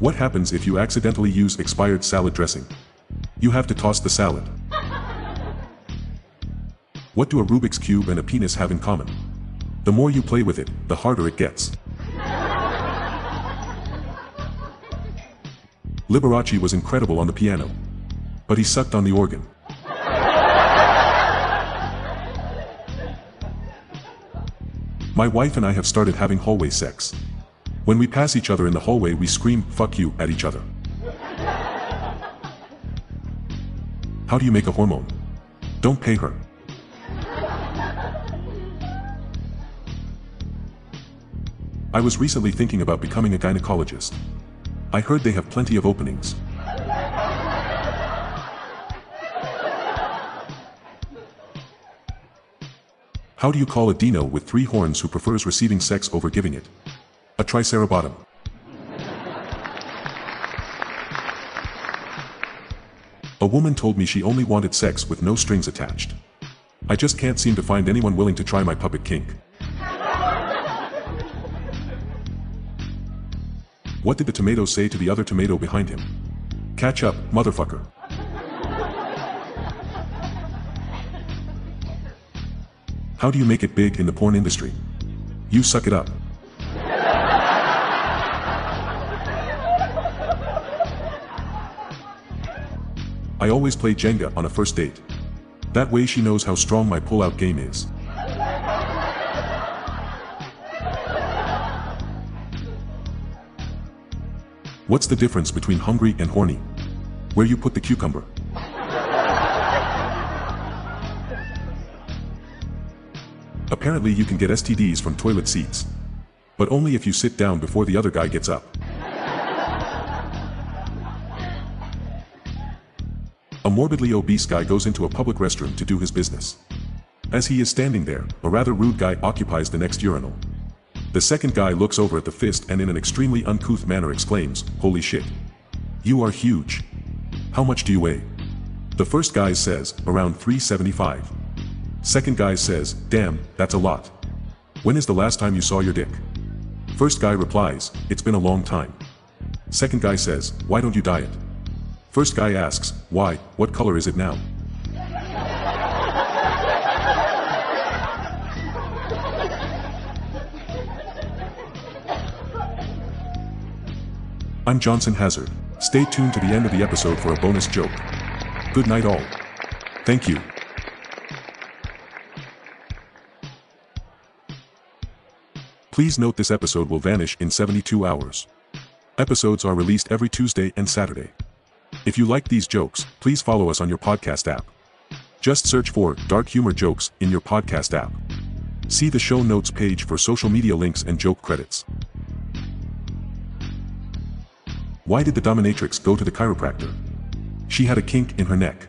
What happens if you accidentally use expired salad dressing? You have to toss the salad. What do a Rubik's Cube and a penis have in common? The more you play with it, the harder it gets. Liberace was incredible on the piano. But he sucked on the organ. My wife and I have started having hallway sex. When we pass each other in the hallway we scream, fuck you, at each other. How do you make a hormone? Don't pay her. I was recently thinking about becoming a gynecologist. I heard they have plenty of openings. How do you call a dino with three horns who prefers receiving sex over giving it? A triceratops. A woman told me she only wanted sex with no strings attached. I just can't seem to find anyone willing to try my puppet kink. What did the tomato say to the other tomato behind him? Catch up, motherfucker. How do you make it big in the porn industry? You suck it up. I always play Jenga on a first date. That way she knows how strong my pull-out game is. What's the difference between hungry and horny? Where you put the cucumber. Apparently you can get STDs from toilet seats. But only if you sit down before the other guy gets up. A morbidly obese guy goes into a public restroom to do his business. As he is standing there, a rather rude guy occupies the next urinal. The second guy looks over at the fist and in an extremely uncouth manner exclaims, Holy shit. You are huge. How much do you weigh? The first guy says, around 375. Second guy says, damn, that's a lot. When is the last time you saw your dick? First guy replies, it's been a long time. Second guy says, why don't you diet? First guy asks, why, what color is it now? I'm Johnson Hazard. Stay tuned to the end of the episode for a bonus joke. Good night all. Thank you. Please note this episode will vanish in 72 hours. Episodes are released every Tuesday and Saturday. If you like these jokes, please follow us on your podcast app. Just search for Dark Humor Jokes in your podcast app. See the show notes page for social media links and joke credits. Why did the dominatrix go to the chiropractor? She had a kink in her neck.